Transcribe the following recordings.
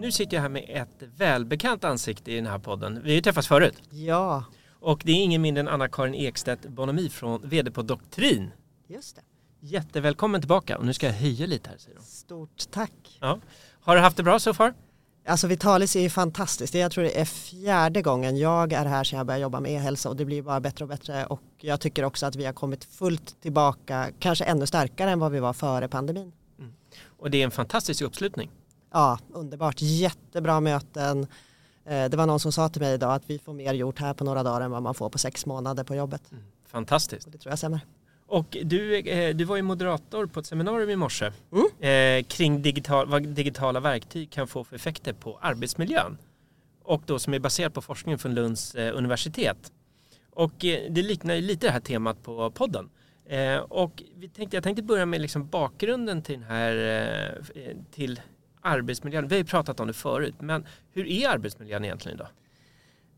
Nu sitter jag här med ett välbekant ansikte i den här podden. Vi har ju träffats förut. Ja, Och det är ingen mindre än Anna-Karin Ekstedt Bonomi från VD på Doktrin. just det. Jättevälkommen tillbaka och nu ska jag höja lite här säger. Stort tack. Ja. Har du haft det bra så far? Alltså Vitalis är ju fantastiskt. Jag tror det är fjärde gången jag är här sedan jag började jobba med e-hälsa och det blir bara bättre och bättre och jag tycker också att vi har kommit fullt tillbaka, kanske ännu starkare än vad vi var före pandemin. Och det är en fantastisk uppslutning. Ja, underbart. Jättebra möten. Eh, Det var någon som sa till mig idag att vi får mer gjort här på några dagar än vad man får på sex månader på jobbet. Fantastiskt. Och det tror jag stämmer. Och du, eh, du var ju moderator på ett seminarium i morse Mm. eh, kring digital, vad digitala verktyg kan få för effekter på arbetsmiljön. Och då som är baserat på forskning från Lunds universitet. Och det liknar ju lite det här temat på podden. Och vi tänkte, jag tänkte börja med liksom bakgrunden till den här till arbetsmiljön. Vi har ju pratat om det förut, men hur är arbetsmiljön egentligen idag?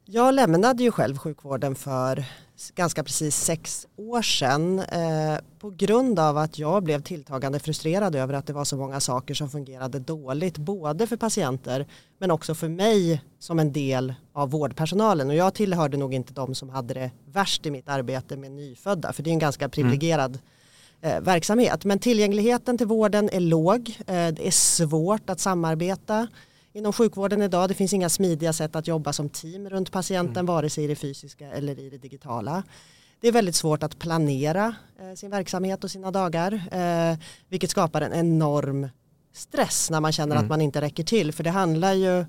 Jag lämnade ju själv sjukvården för ganska precis sex år sedan eh, på grund av att jag blev tilltagande frustrerad över att det var så många saker som fungerade dåligt både för patienter men också för mig som en del av vårdpersonalen och jag tillhörde nog inte de som hade det värst i mitt arbete med nyfödda för det är en ganska privilegierad eh, verksamhet men tillgängligheten till vården är låg, eh, det är svårt att samarbeta inom sjukvården idag. Det finns inga smidiga sätt att jobba som team runt patienten, vare sig i det fysiska eller i det digitala. Det är väldigt svårt att planera eh, sin verksamhet och sina dagar, eh, vilket skapar en enorm stress när man känner att man inte räcker till. För det handlar ju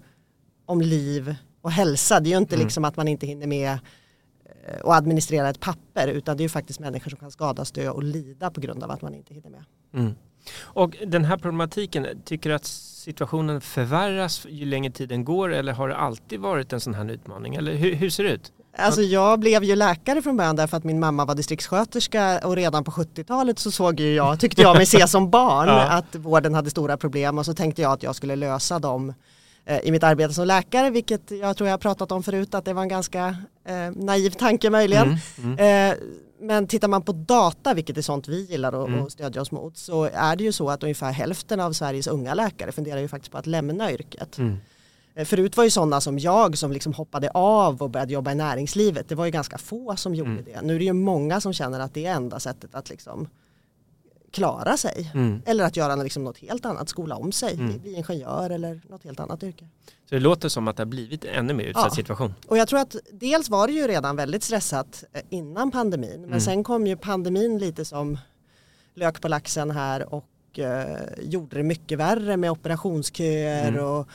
om liv och hälsa. Det är ju inte liksom att man inte hinner med eh, och administrera ett papper utan det är ju faktiskt människor som kan skadas, dö och lida på grund av att man inte hinner med. Mm. Och den här problematiken, tycker du att situationen förvärras ju längre tiden går eller har det alltid varit en sån här utmaning? Eller hur, hur ser det ut? Alltså jag blev ju läkare från början därför att min mamma var distriktssköterska och redan på 70-talet så såg ju jag, tyckte jag mig se som barn Ja. att vården hade stora problem och så tänkte jag att jag skulle lösa dem eh, i mitt arbete som läkare vilket jag tror jag har pratat om förut att det var en ganska eh, naiv tanke möjligen. Eh, men tittar man på data, vilket är sånt vi gillar att att stödja oss mot, så är det ju så att ungefär hälften av Sveriges unga läkare funderar ju faktiskt på att lämna yrket. Eh, Förut var ju sådana som jag som liksom hoppade av och började jobba i näringslivet, det var ju ganska få som gjorde det. Nu är det ju många som känner att det är enda sättet att liksom klara sig. Eller att göra liksom något helt annat, skola om sig, bli ingenjör eller något helt annat yrke. Så det låter som att det har blivit ännu mer utsatt Ja. situation. Och jag tror att dels var det ju redan väldigt stressat eh, innan pandemin. Men sen kom ju pandemin lite som lök på laxen här och eh, gjorde det mycket värre med operationsköer. Och,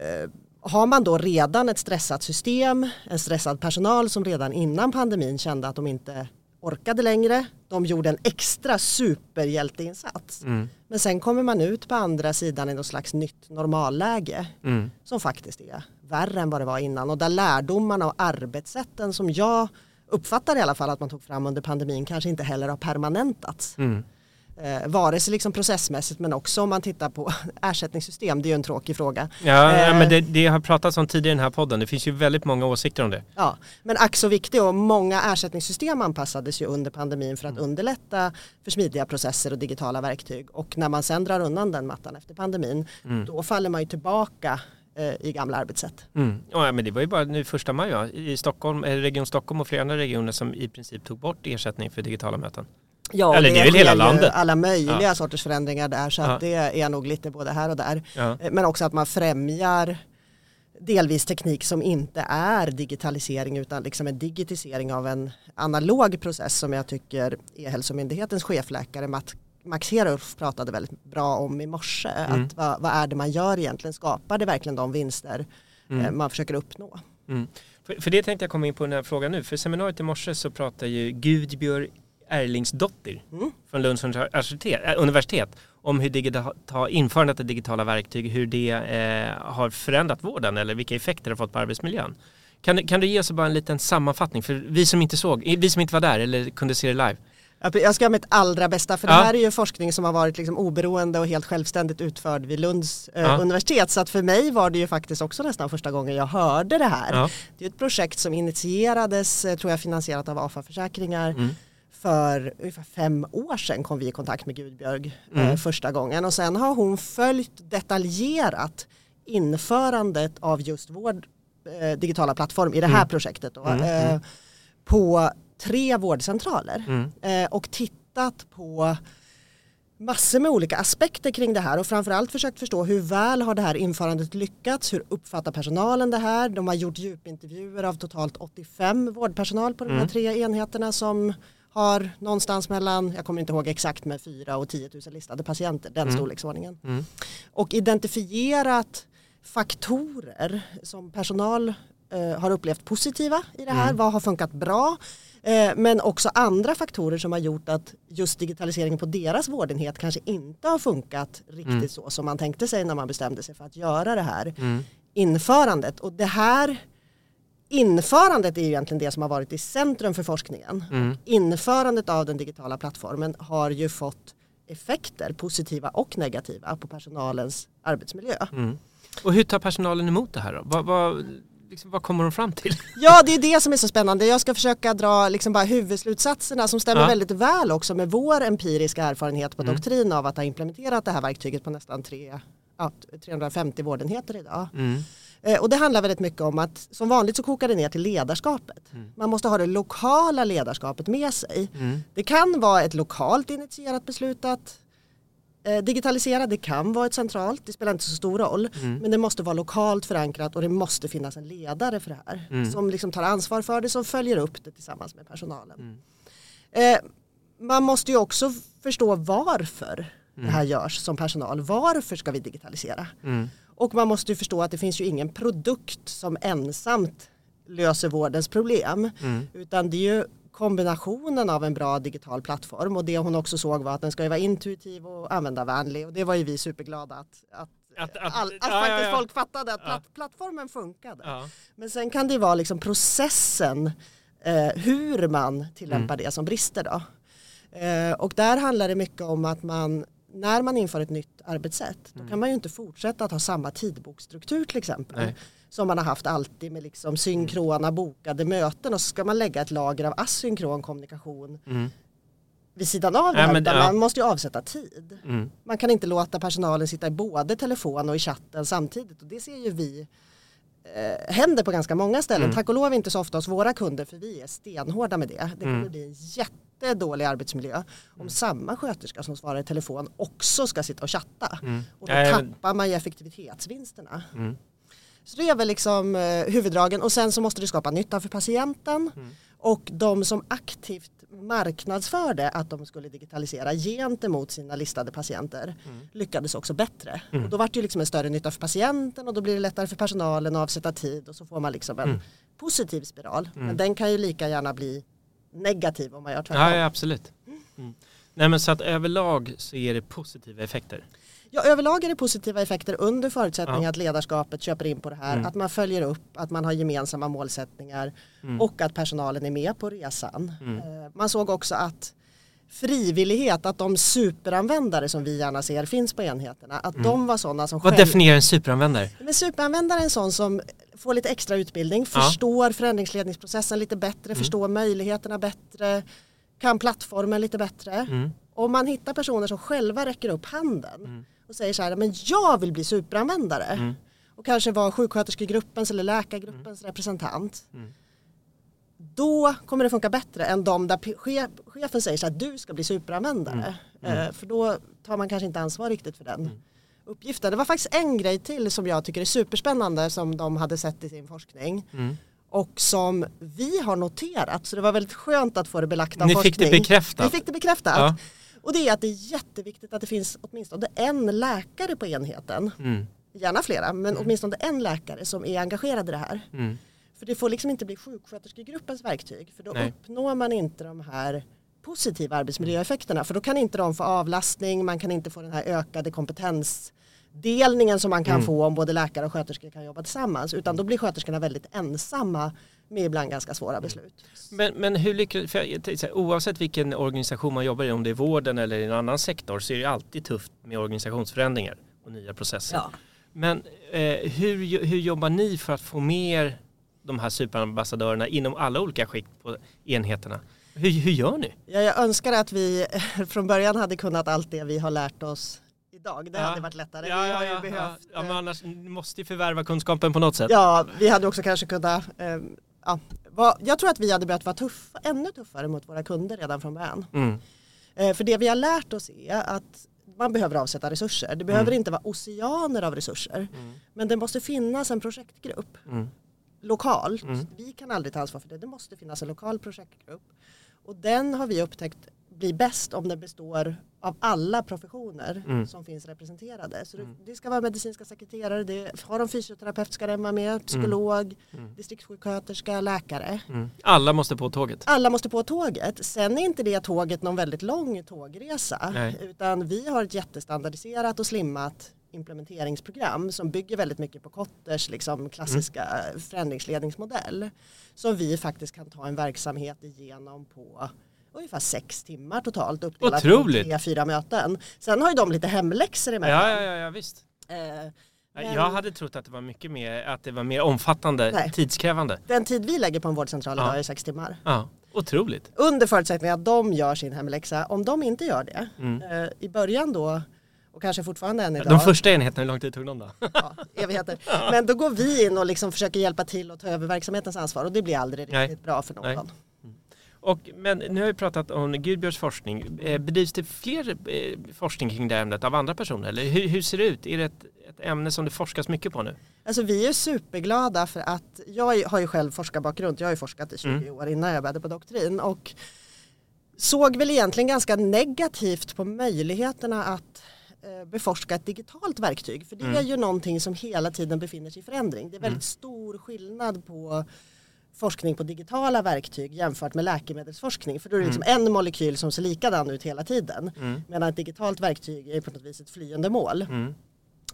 eh, har man då redan ett stressat system, en stressad personal som redan innan pandemin kände att de inte orkade längre. De gjorde en extra superhjälteinsats. Men sen kommer man ut på andra sidan i något slags nytt normalläge Mm. som faktiskt är värre än vad det var innan och där lärdomarna och arbetssätten som jag uppfattar i alla fall att man tog fram under pandemin kanske inte heller har permanentats. Mm. Eh, vare sig liksom processmässigt men också om man tittar på ersättningssystem, det är ju en tråkig fråga. Ja, Eh, men det, det har pratats om tidigare i den här podden. Det finns ju väldigt många åsikter om det. Ja, men ack så viktig och många ersättningssystem anpassades ju under pandemin för att underlätta för smidiga processer och digitala verktyg och när man sen drar undan den mattan efter pandemin då faller man ju tillbaka eh, i gamla arbetssätt. Mm. Ja, men det var ju bara nu första maj va? i Stockholm, eh, Region Stockholm och flera andra regioner som i princip tog bort ersättning för digitala möten. Ja, Eller det är väl hela landet? alla möjliga sorters förändringar där så Ja. att det är nog lite både här och där. Ja. Eh, Men också att man främjar delvis teknik som inte är digitalisering utan liksom en digitisering av en analog process som jag tycker E-hälsomyndighetens chefläkare Matt Max Herulf pratade väldigt bra om i morse. Mm. Att vad, vad är det man gör egentligen? Skapar det verkligen de vinster Mm. eh, man försöker uppnå? Mm. För, för det tänkte jag komma in på den här frågan nu. För seminariet i morse så pratade ju Gudbjörg Erlingsdottir Mm. från Lunds universitet, äh, universitet om hur digita- införandet av digitala verktyg, hur det eh, har förändrat vården eller vilka effekter det har fått på arbetsmiljön. Kan, du- kan du ge oss bara en liten sammanfattning för vi som inte såg, vi som inte var där eller kunde se det live? Jag ska göra mitt allra bästa för Ja. det här är ju forskning som har varit liksom oberoende och helt självständigt utförd vid Lunds eh, Ja. universitet. Så att för mig var det ju faktiskt också nästan första gången jag hörde det här. Ja. Det är ett projekt som initierades, eh, tror jag finansierat av AFA Försäkringar. Mm. För ungefär fem år sedan kom vi i kontakt med Gudbjörg Mm. eh, första gången och sen har hon följt detaljerat införandet av just vår eh, digitala plattform i det här Mm. projektet. Då, Mm, eh, mm. På tre vårdcentraler Mm. eh, och tittat på massor med olika aspekter kring det här och framförallt försökt förstå hur väl har det här införandet lyckats, hur uppfattar personalen det här? De har gjort djupintervjuer av totalt 85 vårdpersonal på de här Mm. tre enheterna som har någonstans mellan, jag kommer inte ihåg exakt, med 4 och 10 000 listade patienter, den Mm. storleksordningen. Mm. Och identifierat faktorer som personal eh, har upplevt positiva i det här, Mm. vad har funkat bra? Eh, men också andra faktorer som har gjort att just digitaliseringen på deras vårdenhet kanske inte har funkat riktigt Mm. så som man tänkte sig när man bestämde sig för att göra det här Mm. införandet. Och det här införandet är ju egentligen det som har varit i centrum för forskningen. Mm. Införandet av den digitala plattformen har ju fått effekter, positiva och negativa, på personalens arbetsmiljö. Mm. Och hur tar personalen emot det här då? Vad, vad, liksom, vad kommer de fram till? Ja, det är det som är så spännande. Jag ska försöka dra liksom bara huvudslutsatserna som stämmer Ja. väldigt väl också med vår empiriska erfarenhet på Mm. doktrin av att ha implementerat det här verktyget på nästan tre, ja, 350 vårdenheter idag. Mm. Eh, Och det handlar väldigt mycket om att som vanligt så kokar det ner till ledarskapet. Mm. Man måste ha det lokala ledarskapet med sig. Mm. Det kan vara ett lokalt initierat beslut att eh, digitalisera, det kan vara ett centralt, det spelar inte så stor roll. Mm. Men det måste vara lokalt förankrat och det måste finnas en ledare för det här. Mm. Som liksom tar ansvar för det, som följer upp det tillsammans med personalen. Mm. Eh, man måste ju också förstå varför det här görs som personal. Varför ska vi digitalisera? Och man måste ju förstå att det finns ju ingen produkt som ensamt löser vårdens problem. Mm. Utan det är ju kombinationen av en bra digital plattform och det hon också såg var att den ska ju vara intuitiv och användarvänlig och det var ju vi superglada att, att, Att- att, all, att ja, faktiskt ja, ja. folk fattade att platt, plattformen funkade. Men sen kan det vara liksom processen eh, hur man tillämpar Mm. det som brister då. Eh, och där handlar det mycket om att man när man inför ett nytt arbetssätt då kan man ju inte fortsätta att ha samma tidboksstruktur till exempel. Nej. Som man har haft alltid med liksom synkrona bokade möten och så ska man lägga ett lager av asynkron kommunikation Mm. vid sidan av det här. men- ja. Man måste ju avsätta tid. Mm. Man kan inte låta personalen sitta i både telefon och i chatten samtidigt och det ser ju vi eh, händer på ganska många ställen. Mm. Tack och lov inte så ofta hos våra kunder för vi är stenhårda med det. Det kommer Mm. bli en jättedålig arbetsmiljö om samma sköterska som svarar i telefon också ska sitta och chatta. Mm. Och då tappar man ju effektivitetsvinsterna. Mm. Så det är väl liksom eh, huvuddragen och sen så måste det skapa nytta för patienten Mm. och de som aktivt marknadsförde att de skulle digitalisera gentemot sina listade patienter Mm. lyckades också bättre. Mm. Och då var det ju liksom en större nytta för patienten och då blir det lättare för personalen att avsätta tid och så får man liksom en Mm. positiv spiral. Mm. Men den kan ju lika gärna bli negativ om man gör tvärtom. Ja, ja, absolut. Mm. Nej men så att överlag så är det positiva effekter. Ja, överlag är det positiva effekter under förutsättning Ja. att ledarskapet köper in på det här, Mm. att man följer upp, att man har gemensamma målsättningar Mm. och att personalen är med på resan. Mm. Eh, Man såg också att frivillighet, att de superanvändare som vi gärna ser finns på enheterna, att de var sådana som Mm. Vad själv... definierar en superanvändare? Men superanvändare är en sån som får lite extra utbildning, Ja. förstår förändringsledningsprocessen lite bättre, Mm. förstår möjligheterna bättre, kan plattformen lite bättre. Mm. Om man hittar personer som själva räcker upp handen Mm. och säger så här, men jag vill bli superanvändare Mm. och kanske vara sjuksköterskegruppens eller läkargruppens representant. Mm. Då kommer det funka bättre än de där chef, chefen säger så här, du ska bli superanvändare. Mm. Eh, för då tar man kanske inte ansvar riktigt för den uppgiften. Det var faktiskt en grej till som jag tycker är superspännande som de hade sett i sin forskning Mm. och som vi har noterat. Så det var väldigt skönt att få det belagt av Ni forskning. fick det bekräftat? Vi fick det bekräftat. Ja. Och det är att det är jätteviktigt att det finns åtminstone en läkare på enheten. Mm. Gärna flera, men åtminstone en läkare som är engagerad i det här. Mm. För det får liksom inte bli sjuksköterskegruppens verktyg för då Nej. uppnår man inte de här positiva arbetsmiljöeffekterna för då kan inte de få avlastning, man kan inte få den här ökade kompetensdelningen som man kan Mm. få om både läkare och sköterskor kan jobba tillsammans utan då blir sköterskorna väldigt ensamma med ibland ganska svåra beslut. Men, men hur lyckas, oavsett vilken organisation man jobbar i, om det är vården eller i en annan sektor, så är det alltid tufft med organisationsförändringar och nya processer. Ja. Men eh, hur, hur jobbar ni för att få mer de här superambassadörerna inom alla olika skikt på enheterna? Hur, hur gör ni? Ja, jag önskar att vi från början hade kunnat allt det vi har lärt oss idag. Det Ja. hade varit lättare. Ja, vi ja, ja, behövt, ja, men eh, annars måste ju förvärva kunskapen på något sätt. Ja, vi hade också kanske kunnat, eh, ja, jag tror att vi hade behövt vara tuffa, ännu tuffare mot våra kunder redan från början. Mm. Eh, för det vi har lärt oss är att man behöver avsätta resurser. Det behöver inte vara oceaner av resurser. Men det måste finnas en projektgrupp Mm. Lokalt. Mm. Vi kan aldrig ta ansvar för det. Det måste finnas en lokal projektgrupp. Och den har vi upptäckt blir bäst om den består av alla professioner Mm. som finns representerade. Så det, det ska vara medicinska sekreterare, det, har de fysioterapeut ska den vara med, psykolog, Mm. distriktssjuksköterska, läkare. Mm. Alla måste på tåget. Alla måste på tåget. Sen är inte det tåget någon väldigt lång tågresa. Nej. Utan vi har ett jättestandardiserat och slimmat implementeringsprogram som bygger väldigt mycket på Kotters liksom, klassiska Mm. förändringsledningsmodell. Som vi faktiskt kan ta en verksamhet igenom på ungefär sex timmar totalt uppdelat på Otroligt. tre, fyra möten. Sen har ju de lite hemläxor emellan. Ja, ja, ja, ja visst. Eh, Men- Jag hade trott att det var mycket mer, att det var mer omfattande, Nej. tidskrävande. Den tid vi lägger på en vårdcentral Ja. idag är sex timmar. Ja, otroligt. Under förutsättning att de gör sin hemläxa. Om de inte gör det, Mm. eh, i början då, och kanske fortfarande än idag, De första enheterna, hur lång tid tog de då? ja, evigheter. Men då går vi in och liksom försöker hjälpa till och ta över verksamhetens ansvar och det blir aldrig Nej. riktigt bra för någon. Nej. Och, men nu har vi pratat om Gudbjörns forskning. Eh, Bedrivs det fler eh, forskning kring det ämnet av andra personer? Eller hur, hur ser det ut? Är det ett, ett ämne som det forskas mycket på nu? Alltså vi är superglada för att jag har ju själv forskarbakgrund, jag har ju forskat i 20 Mm. år innan jag började på doktrin och såg väl egentligen ganska negativt på möjligheterna att beforska ett digitalt verktyg. För det Mm. är ju någonting som hela tiden befinner sig i förändring. Det är väldigt stor skillnad på forskning på digitala verktyg jämfört med läkemedelsforskning. För då är det liksom en molekyl som ser likadan ut hela tiden. Mm. Medan ett digitalt verktyg är på något vis ett flyende mål. Mm.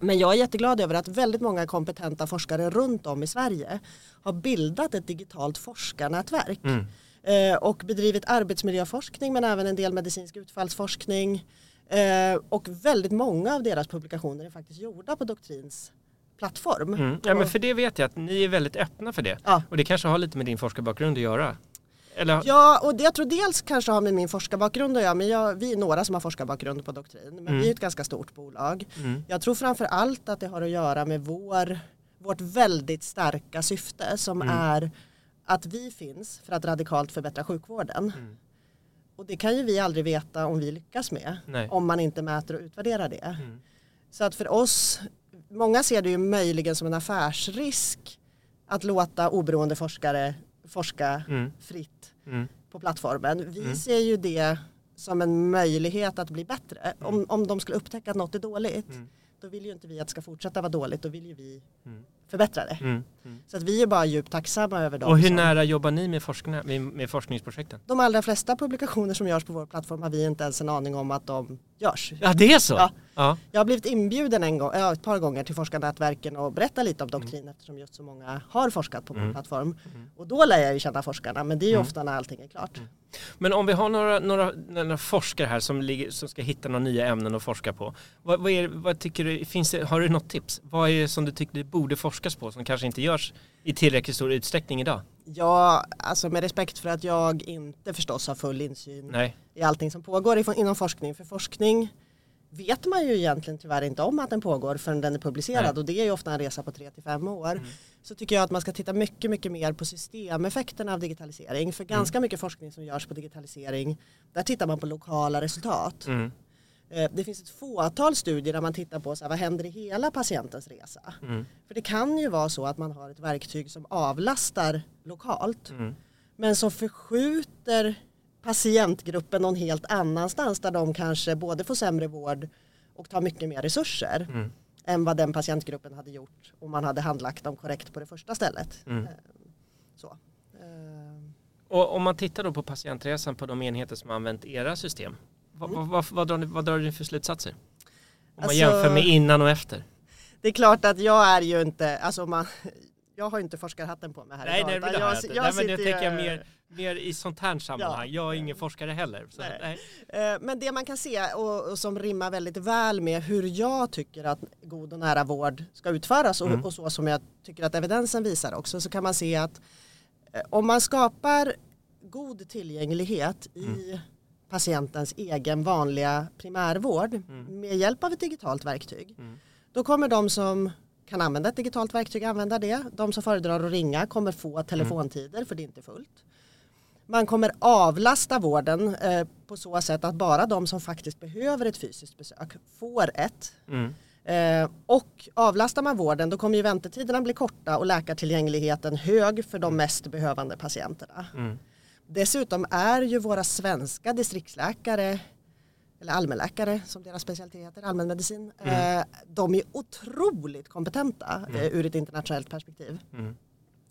Men jag är jätteglad över att väldigt många kompetenta forskare runt om i Sverige har bildat ett digitalt forskarnätverk Mm. eh, och bedrivit arbetsmiljöforskning men även en del medicinsk utfallsforskning. Eh, och väldigt många av deras publikationer är faktiskt gjorda på Doktrins plattform. Mm. Ja, men för det vet jag att ni är väldigt öppna för det. Ja. Och det kanske har lite med din forskarbakgrund att göra. Eller? Ja, och det jag tror dels kanske har med min forskarbakgrund att göra, men jag, vi är några som har forskarbakgrund på Doktrin, men Mm. vi är ett ganska stort bolag. Mm. Jag tror framför allt att det har att göra med vår, vårt väldigt starka syfte som Mm. är att vi finns för att radikalt förbättra sjukvården. Mm. Och det kan ju vi aldrig veta om vi lyckas med, Nej. om man inte mäter och utvärderar det. Mm. Så att för oss, många ser det ju möjligen som en affärsrisk att låta oberoende forskare forska Mm. fritt Mm. på plattformen. Vi Mm. ser ju det som en möjlighet att bli bättre. Om, om de skulle upptäcka att något är dåligt, Mm. då vill ju inte vi att det ska fortsätta vara dåligt, då vill ju vi Mm. förbättra det. Mm. Mm. Så att vi är bara djupt tacksamma över dem. Och hur som- nära jobbar ni med, forskarna, med, med forskningsprojekten? De allra flesta publikationer som görs på vår plattform har vi inte ens en aning om att de görs. Ja, det är så? Ja. ja. Jag har blivit inbjuden en gång, ett par gånger till forskarnätverken och berätta lite om doktrin eftersom just så många har forskat på vår Mm. plattform. Och då lär jag ju känna forskarna, men det är ju Mm. ofta när allting är klart. Men om vi har några, några, några forskare här som, ligger, som ska hitta några nya ämnen att forska på. Vad, vad, är, vad tycker du, finns det, har du något tips? Vad är det som du tycker det borde forskas på som kanske inte görs i tillräckligt stor utsträckning idag? Ja, alltså med respekt för att jag inte förstås har full insyn Nej. i allting som pågår inom forskning. För forskning vet man ju egentligen tyvärr inte om att den pågår förrän den är publicerad Nej. och det är ju ofta en resa på tre till fem år. Mm. Så tycker jag att man ska titta mycket, mycket mer på systemeffekterna av digitalisering. För ganska mycket forskning som görs på digitalisering, där tittar man på lokala resultat. Mm. Eh, Det finns ett fåtal studier där man tittar på så här, vad händer i hela patientens resa. Mm. För det kan ju vara så att man har ett verktyg som avlastar lokalt Mm. men som förskjuter patientgruppen någon helt annanstans där de kanske både får sämre vård och tar mycket mer resurser Mm. än vad den patientgruppen hade gjort om man hade handlagt dem korrekt på det första stället. Mm. Eh, Så. Eh, Och om man tittar då på patientresan på de enheter som har använt era system, vad, vad, vad, vad, drar, ni, vad drar ni för slutsatser? Om man Alltså- jämför med innan och efter. Det är klart att jag är ju inte, alltså man, jag har ju inte forskarhatten på mig här Nej, idag. nej, det jag jag, inte. jag Nej, men ju- tänker jag mer, mer i sånt här sammanhang. Ja. Jag är ingen forskare heller. Så, Nej. nej. Eh, Men det man kan se och, och som rimmar väldigt väl med hur jag tycker att god och nära vård ska utföras och, Mm. och så som jag tycker att evidensen visar också så kan man se att eh, om man skapar god tillgänglighet i Mm. Patientens egen vanliga primärvård Mm. med hjälp av ett digitalt verktyg Mm. då kommer de som kan använda ett digitalt verktyg använda det. De som föredrar att ringa kommer få telefontider för det är inte fullt. Man kommer avlasta vården eh, på så sätt att bara de som faktiskt behöver ett fysiskt besök får ett. Mm. Eh, och avlastar man vården då kommer ju väntetiderna bli korta och läkartillgängligheten hög för de mest behövande patienterna. Mm. Dessutom är ju våra svenska distriktsläkare eller allmänläkare som deras specialitet heter, allmänmedicin. Eh, de är otroligt kompetenta eh, ur ett internationellt perspektiv. Mm.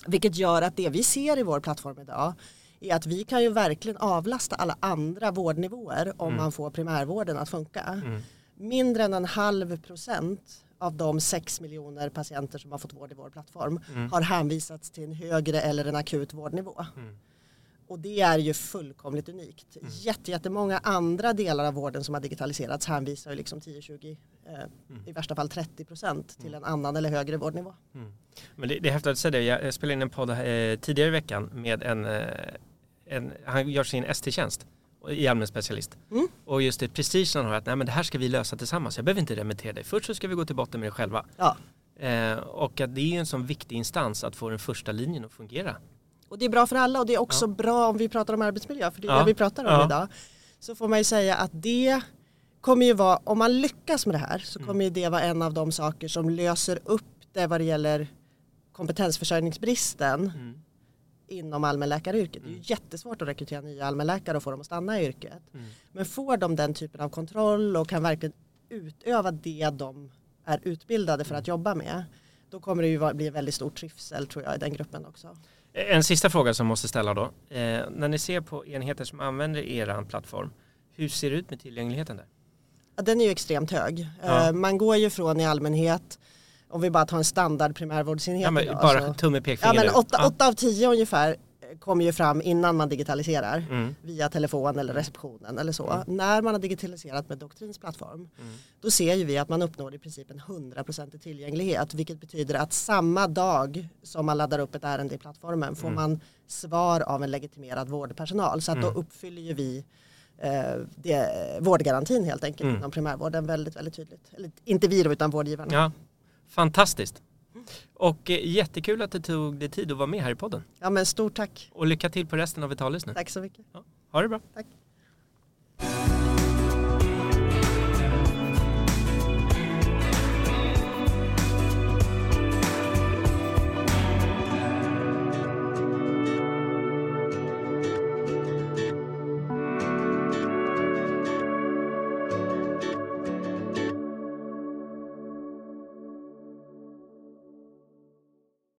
Vilket gör att det vi ser i vår plattform idag är att vi kan ju verkligen avlasta alla andra vårdnivåer om man får primärvården att funka. Mm. Mindre än en halv procent av de sex miljoner patienter som har fått vård i vår plattform Mm. har hänvisats till en högre eller en akut vårdnivå. Och det är ju fullkomligt unikt. Mm. Jätte, jättemånga andra delar av vården som har digitaliserats hänvisar ju liksom 10-20, eh, Mm. i värsta fall 30 procent till en annan eller högre vårdnivå. Men det, det är häftigt att säga det. Jag spelade in en podd eh, tidigare i veckan med en, eh, en han gör sin ST-tjänst i allmän specialist. Mm. Och just det prestigen har att nej men det här ska vi lösa tillsammans. Jag behöver inte remittera dig. Först så ska vi gå till botten med det själva. Ja. Eh, och att det är en sån viktig instans att få den första linjen att fungera. Och det är bra för alla och det är också Ja. bra om vi pratar om arbetsmiljö för det är Ja. det vi pratar om Ja. idag. Så får man ju säga att det kommer ju vara, om man lyckas med det här Mm. så kommer ju det vara en av de saker som löser upp det vad det gäller kompetensförsörjningsbristen Mm. inom allmänläkaryrket. Det är ju jättesvårt att rekrytera nya allmänläkare och få dem att stanna i yrket. Mm. Men får de den typen av kontroll och kan verkligen utöva det de är utbildade för att jobba med då kommer det ju bli en väldigt stor trivsel tror jag i den gruppen också. En sista fråga som måste ställa då. Eh, när ni ser på enheter som använder er plattform, hur ser det ut med tillgängligheten där? Ja, den är ju extremt hög. Ja. Eh, Man går ju från i allmänhet, om vi bara tar en standard primärvårdsenhet Ja, men idag, bara så- tumme ja, pekfinger men nu. åtta, Ja. åtta av tio ungefär eh, kommer ju fram innan man digitaliserar Mm. via telefon eller receptionen eller så. När man har digitaliserat med Doktrins plattform Mm. då ser ju vi att man uppnår i princip en 100% tillgänglighet vilket betyder att samma dag som man laddar upp ett ärende i plattformen får Mm. man svar av en legitimerad vårdpersonal så att Mm. då uppfyller ju vi eh, det, vårdgarantin helt enkelt Mm. inom primärvården väldigt, väldigt tydligt. Eller, inte vi då utan vårdgivarna. Ja, fantastiskt. Och eh, jättekul att du tog dig tid att vara med här i podden. Ja men stort tack. Och lycka till på resten av Vitalis nu. Tack så mycket. Ha det bra. Tack.